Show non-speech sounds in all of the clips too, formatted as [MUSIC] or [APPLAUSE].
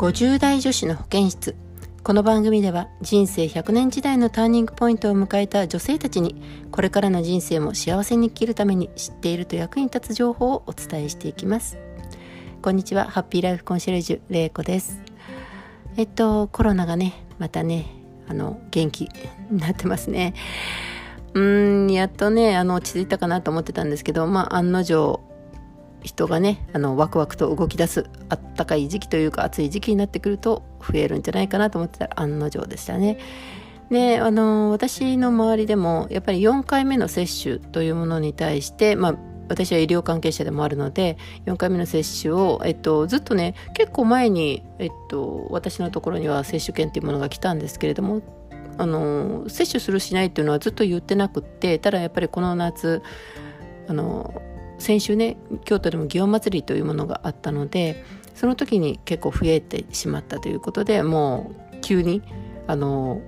50代女子の保健室。この番組では人生100年時代のターニングポイントを迎えた女性たちにこれからの人生も幸せに生きるために知っていると役に立つ情報をお伝えしていきます。こんにちはハッピーライフコンシェルジュれいこです。えっとコロナがねまたねあの元気になってますね。うんやっとねあの落ち着いたかなと思ってたんですけどまあ案の定人がねあのワクワクと動き出すあったかい時期というか暑い時期になってくると増えるんじゃないかなと思ってたら案の定でしたね。であの私の周りでもやっぱり4回目の接種というものに対して、まあ、私は医療関係者でもあるので4回目の接種を、えっと、ずっとね結構前に、えっと、私のところには接種券というものが来たんですけれどもあの接種するしないっていうのはずっと言ってなくってただやっぱりこの夏あの先週ね京都でも祇園祭りというものがあったのでその時に結構増えてしまったということでもう急にあの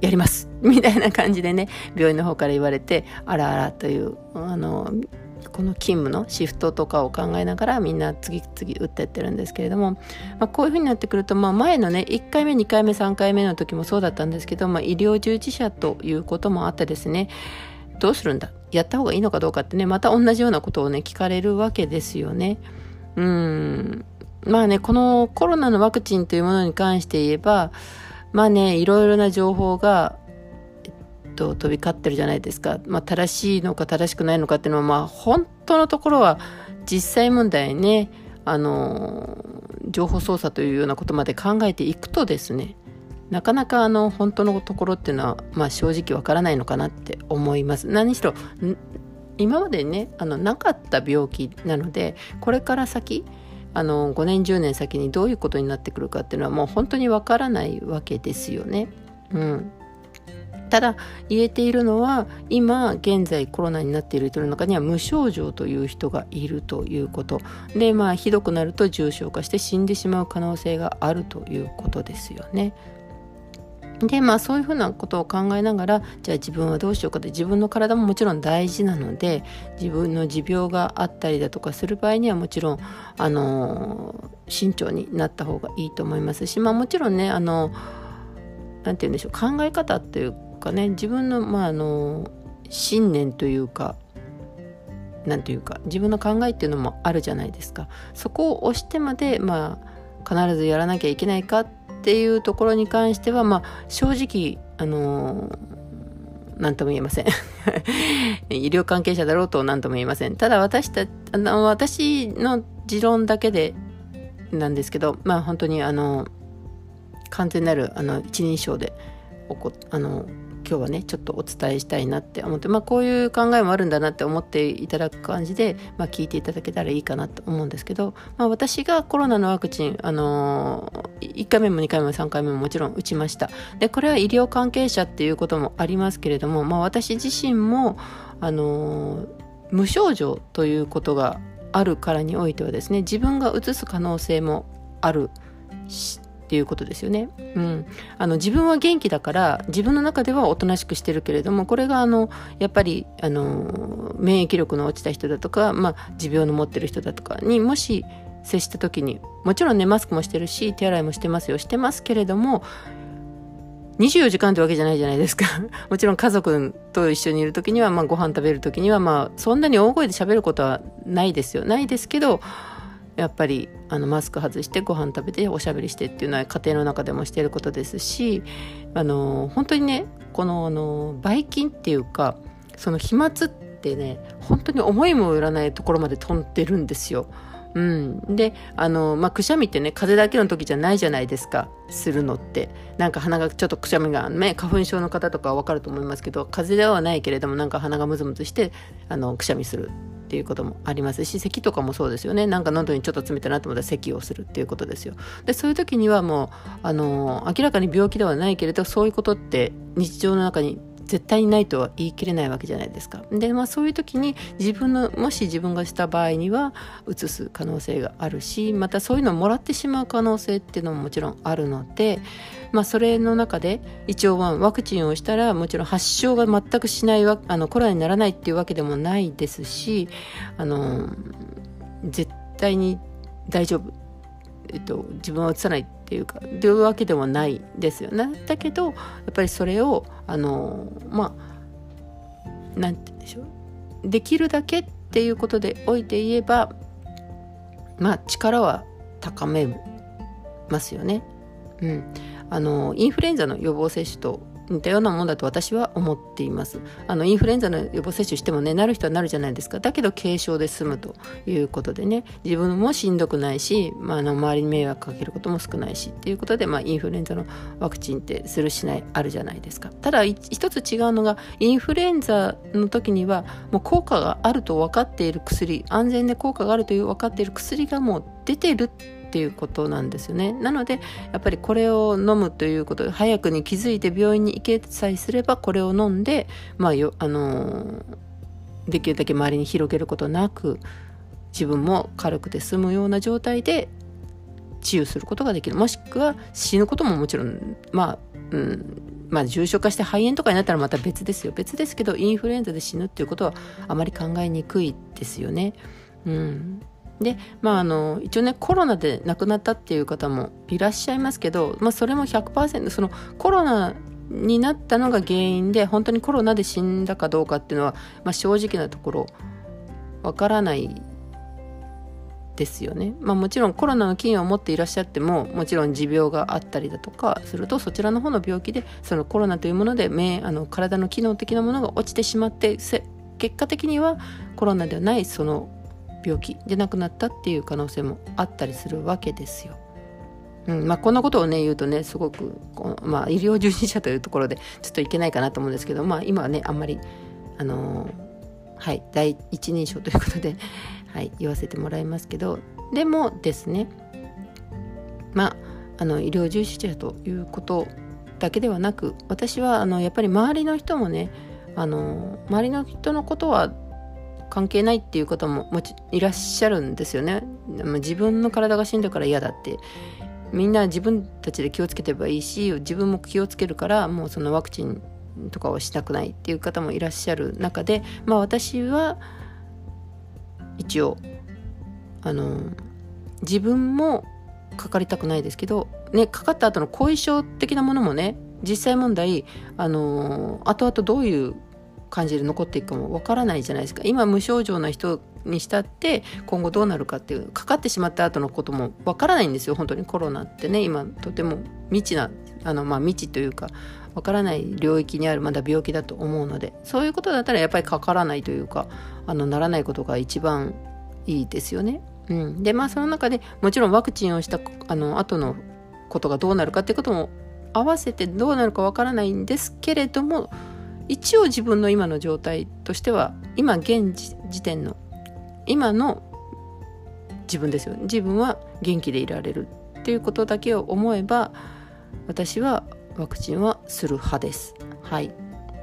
やります。[LAUGHS] みたいな感じでね病院の方から言われてあらあらというあのこの勤務のシフトとかを考えながらみんな次々打ってってるんですけれども、まあ、こういうふうになってくると、まあ、前のね1回目2回目3回目の時もそうだったんですけど、まあ、医療従事者ということもあってですねどうするんだやった方がいいのかどうかってねまた同じようなことをね聞かれるわけですよね。うんまあねこのコロナのワクチンというものに関して言えばまあねいろいろな情報が、えっと、飛び交ってるじゃないですか、まあ、正しいのか正しくないのかっていうのはまあ本当のところは実際問題ねあの情報操作というようなことまで考えていくとですねなかなかあの本当のところっていうのは、まあ、正直わからないのかなって思います。何しろ今までねあのなかった病気なのでこれから先あの5年10年先にどういうことになってくるかっていうのはもう本当にわからないわけですよね。うん、ただ言えているのは今現在コロナになっている人の中には無症状という人がいるということでまあひどくなると重症化して死んでしまう可能性があるということですよね。でまあそういうふうなことを考えながらじゃあ自分はどうしようかって自分の体ももちろん大事なので自分の持病があったりだとかする場合にはもちろんあの慎重になった方がいいと思いますしまあもちろんねあのなんて言うんでしょう考え方っていうかね自分のまああの信念というかなんていうか自分の考えっていうのもあるじゃないですか。そこを押してまでまあ必ずやらなきゃいけないかっっていうところに関しては、まあ、正直、あの何とも言えません [LAUGHS] 医療関係者だろうと何とも言えません。ただ私た、あの、私の持論だけでなんですけど、まあ本当にあの、完全なるあの一人称でおこあの今日はねちょっとお伝えしたいなって思って、まあ、こういう考えもあるんだなって思っていただく感じで、まあ、聞いていただけたらいいかなと思うんですけど、まあ、私がコロナのワクチン、あのー、1回目も2回目も3回目ももちろん打ちました。でこれは医療関係者っていうこともありますけれども、まあ、私自身も、あのー、無症状ということがあるからにおいてはですね自分がうつす可能性もあるしっていうことですよね。うん、あの自分は元気だから自分の中ではおとなしくしてるけれどもこれがあのやっぱりあの免疫力の落ちた人だとか、まあ、持病の持ってる人だとかにもし接した時にもちろんねマスクもしてるし手洗いもしてますよしてますけれども24時間ってわけじゃないじゃないですか。[LAUGHS] もちろん家族と一緒にいる時には、まあ、ご飯食べる時には、まあ、そんなに大声で喋ることはないですよ。ないですけどやっぱりあのマスク外してご飯食べておしゃべりしてっていうのは家庭の中でもしていることですしあの本当にねこのあのばい菌っていうかその飛沫ってね本当に思いもよらないところまで飛んでるんですよ。うん、であの、まあ、くしゃみってね風邪だけの時じゃないじゃないですか。するのって。なんか鼻がちょっとくしゃみがね花粉症の方とかは分かると思いますけど風邪ではないけれどもなんか鼻がムズムズしてあのくしゃみする。っていうこともありますし咳とかもそうですよねなんか喉にちょっと冷たいなと思ったら咳をするっていうことですよでそういう時にはもうあの明らかに病気ではないけれどそういうことって日常の中に絶対にないとは言い切れないわけじゃないですか。で、まあそういう時に自分の、もし自分がした場合には、うつす可能性があるし、またそういうのをもらってしまう可能性っていうのももちろんあるので、まあそれの中で、一応ワクチンをしたら、もちろん発症が全くしない、あの、コロナにならないっていうわけでもないですし、あの、絶対に大丈夫えっと、自分はうつさないっていうかというわけではないですよね。だけどやっぱりそれをあのまあなんて言うんでしょうできるだけっていうことでおいて言えばまあ力は高めますよね。うん、あのインフルエンザの予防接種と似たようなものだと私は思っています。あのインフルエンザの予防接種してもねなる人はなるじゃないですか。だけど軽症で済むということでね自分もしんどくないし、まあ、の周りに迷惑かけることも少ないしっていうことで、まあ、インフルエンザのワクチンってするしないあるじゃないですか。ただ一つ違うのがインフルエンザの時にはもう効果があると分かっている薬安全で効果があるという分かっている薬がもう出てるってっていうことなんですよね。なのでやっぱりこれを飲むということ早くに気づいて病院に行けさえすればこれを飲んでまあよあのできるだけ周りに広げることなく自分も軽くて済むような状態で治癒することができる。もしくは死ぬことももちろんまあうんまあ重症化して肺炎とかになったらまた別ですよ。別ですけどインフルエンザで死ぬっていうことはあまり考えにくいですよね。うん、でまああの一応ねコロナで亡くなったっていう方もいらっしゃいますけど、まあ、それも100%そのコロナになったのが原因で本当にコロナで死んだかどうかっていうのは、まあ、正直なところわからないですよね、まあ、もちろんコロナの菌を持っていらっしゃってももちろん持病があったりだとかするとそちらの方の病気でそのコロナというもので目あの体の機能的なものが落ちてしまって結果的にはコロナではないその病気で亡くなったっていう可能性もあったりするわけですよ。うんまあ、こんなことをね言うとねすごくまあ、医療従事者というところでちょっといけないかなと思うんですけど、まあ、今はねあんまりあのー、はい第一人称ということで、[LAUGHS] はい、言わせてもらいますけどでもですねまああの医療従事者ということだけではなく私はあのやっぱり周りの人もねあの周りの人のことは関係ないっていう方ももちいらっしゃるんですよね。自分の体が死んだから嫌だってみんな自分たちで気をつけてればいいし自分も気をつけるからもうそのワクチンとかをしたくないっていう方もいらっしゃる中でまあ私は一応あの自分もかかりたくないですけど、ね、かかった後の後遺症的なものもね実際問題あの後々どういう感じで残っていくかもわからないじゃないですか。今無症状な人にしたって今後どうなるかっていうかかってしまった後のこともわからないんですよ。本当に。コロナってね今とても未知なあのまあ未知というかわからない領域にあるまだ病気だと思うので。そういうことだったらやっぱりかからないというかあのならないことが一番いいですよね。うん、でまあその中でもちろんワクチンをしたあの後のことがどうなるかっていうことも合わせてどうなるかわからないんですけれども一応自分の今の状態としては今現時点の今の自分ですよ自分は元気でいられるっていうことだけを思えば私はワクチンはする派です。はい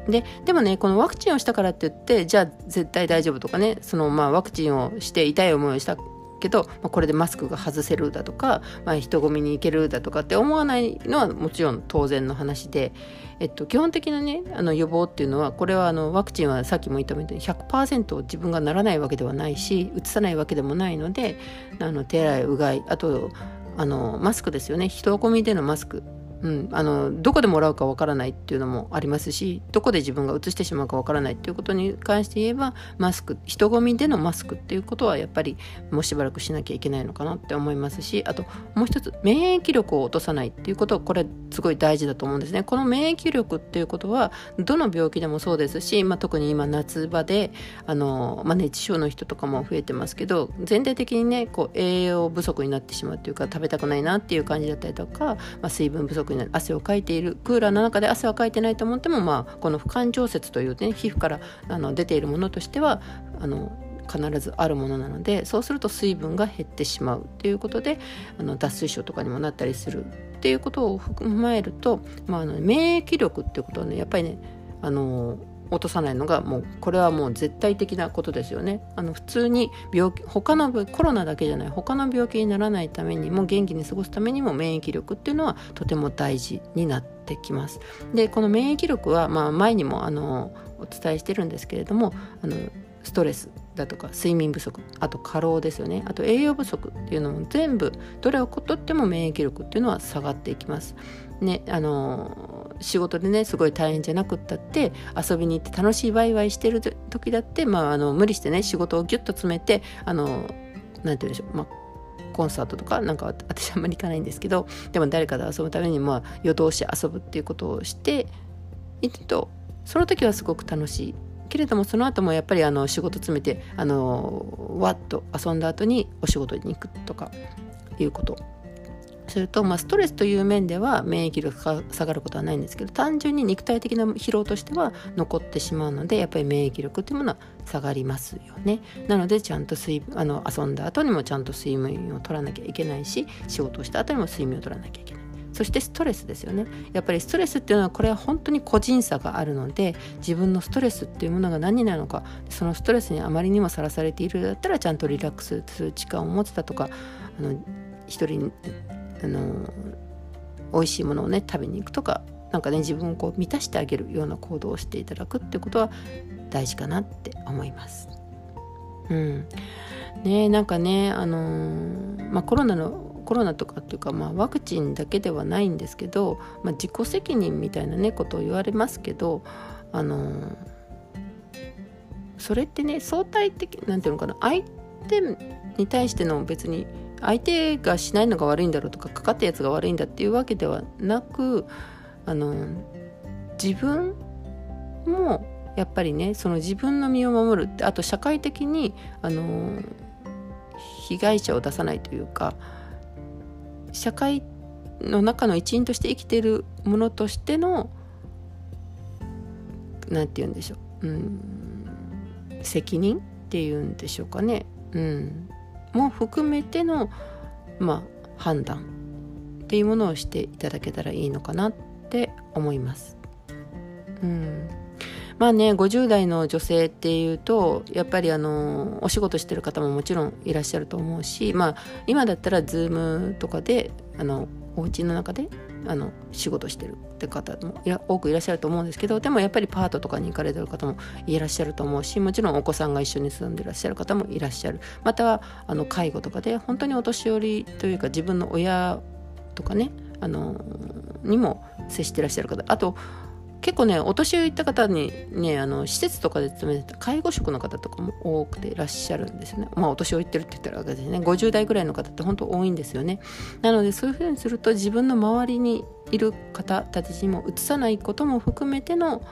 ででもねこのワクチンをしたからって言ってじゃあ絶対大丈夫とかねそのまあワクチンをして痛い思いをしたけど、まあ、これでマスクが外せるだとか、まあ、人混みに行けるだとかって思わないのはもちろん当然の話で、えっと、基本的なねあの予防っていうのはこれはあのワクチンはさっきも言ったみたいに100%自分がならないわけではないしうつさないわけでもないのであの手洗いうがいあとあのマスクですよね。人混みでのマスク。うん、あのどこでもらうかわからないっていうのもありますしどこで自分が移してしまうかわからないっていうことに関して言えばマスク人混みでのマスクっていうことはやっぱりもうしばらくしなきゃいけないのかなって思いますしあともう一つ免疫力を落とさないっていうことこれすごい大事だと思うんですね。この免疫力っていうことはどの病気でもそうですし、まあ、特に今夏場であの、まあ、熱中症の人とかも増えてますけど全体的にねこう栄養不足になってしまうっていうか食べたくないなっていう感じだったりとか、まあ、水分不足になる汗をかいているクーラーの中で汗はかいてないと思っても、まあ、この不感調節というね皮膚からあの出ているものとしてはあの必ずあるものなのでそうすると水分が減ってしまうっていうことであの脱水症とかにもなったりするっていうことを踏まえると、まあ、あの免疫力っていうことはねやっぱりねあの落とさないのがもうこれはもう絶対的なことですよね。あの普通に病気他のコロナだけじゃない他の病気にならないためにも元気に過ごすためにも免疫力っていうのはとても大事になってきます。でこの免疫力はまあ前にもあのお伝えしてるんですけれどもあのストレスだとか睡眠不足あと過労ですよねあと栄養不足っていうのも全部どれをとっても免疫力っていうのは下がっていきます。ねあの仕事でねすごい大変じゃなくったって遊びに行って楽しいワイワイしてる時だって、まあ、あの無理してね仕事をギュッと詰めてあのなんて言うんでしょう、まあ、コンサートとかなんか私あんまり行かないんですけどでも誰かで遊ぶためにまあ夜通し遊ぶっていうことをしているとその時はすごく楽しい。けれどもその後もやっぱりあの仕事詰めてあのわっと遊んだ後にお仕事に行くとかいうこと。すると、まあ、ストレスという面では免疫力が下がることはないんですけど単純に肉体的な疲労としては残ってしまうのでやっぱり免疫力っていうものは下がりますよね。なのでちゃんと水あの遊んだ後にもちゃんと睡眠を取らなきゃいけないし仕事をした後にも睡眠を取らなきゃいけない。そしてストレスですよね。やっぱりストレスっていうのはこれは本当に個人差があるので自分のストレスっていうものが何なのかそのストレスにあまりにもさらされているだったらちゃんとリラックスする時間を持つだとかあの一人あの美味しいものをね食べに行くとかなんかね自分をこう満たしてあげるような行動をしていただくってことは大事かなって思います。うん、ねなんかねあの、まあ、コロナのコロナとかっていうか、まあ、ワクチンだけではないんですけど、まあ、自己責任みたいなねことを言われますけどあの、それってね相対的なんていうのかな相手に対しての別に相手がしないのが悪いんだろうとかかかったやつが悪いんだっていうわけではなくあの自分もやっぱりねその自分の身を守るってあと社会的にあの被害者を出さないというか社会の中の一員として生きてるものとしての何て言うんでしょう、うん、責任っていうんでしょうかね、うん、も含めての、まあ、判断っていうものをしていただけたらいいのかなって思います。うんまあね50代の女性っていうとやっぱりあのお仕事してる方ももちろんいらっしゃると思うしまあ今だったら Zoom とかであのお家の中であの仕事してるって方も多くいらっしゃると思うんですけどでもやっぱりパートとかに行かれてる方もいらっしゃると思うしもちろんお子さんが一緒に住んでらっしゃる方もいらっしゃる。またはあの介護とかで本当にお年寄りというか自分の親とかねあのにも接してらっしゃる方あと結構ねお年をいった方にねあの施設とかで勤めてた介護職の方とかも多くていらっしゃるんですよね。まあお年をいってるって言ったらわけですね。50代ぐらいの方って本当多いんですよね。なのでそういうふうにすると自分の周りにいる方たちにもうつさないことも含めての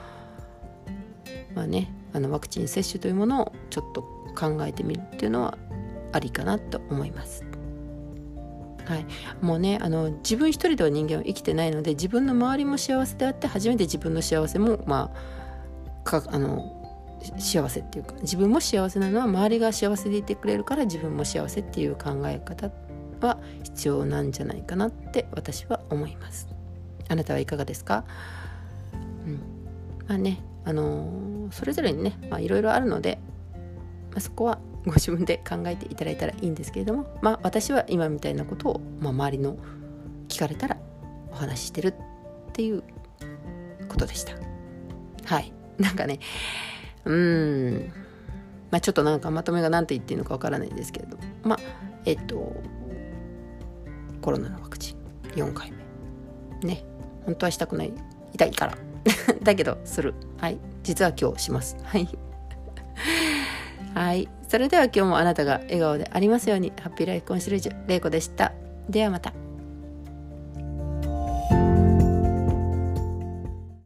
まあねあのワクチン接種というものをちょっと考えてみるっていうのはありかなと思います。はい、もうねあの自分一人では人間は生きてないので自分の周りも幸せであって初めて自分の幸せもまあかあの幸せっていうか自分も幸せなのは周りが幸せでいてくれるから自分も幸せっていう考え方は必要なんじゃないかなって私は思います。あなたはいかがですか、うん、まあねあのそれぞれにねいろいろあるので、まあ、そこはご自分で考えていただいたらいいんですけれどもまあ私は今みたいなことを、まあ、周りの聞かれたらお話ししてるっていうことでした。はい。なんかねうん。まあちょっとなんかまとめが何て言っていいのかわからないんですけれども。まあえっとコロナのワクチン。4回目。ね。本当はしたくない。痛いから。[LAUGHS] だけどする。はい。実は今日します。はい。はい。それでは今日もあなたが笑顔でありますようにハッピーライフコンシェルジュ玲子でした。ではまた。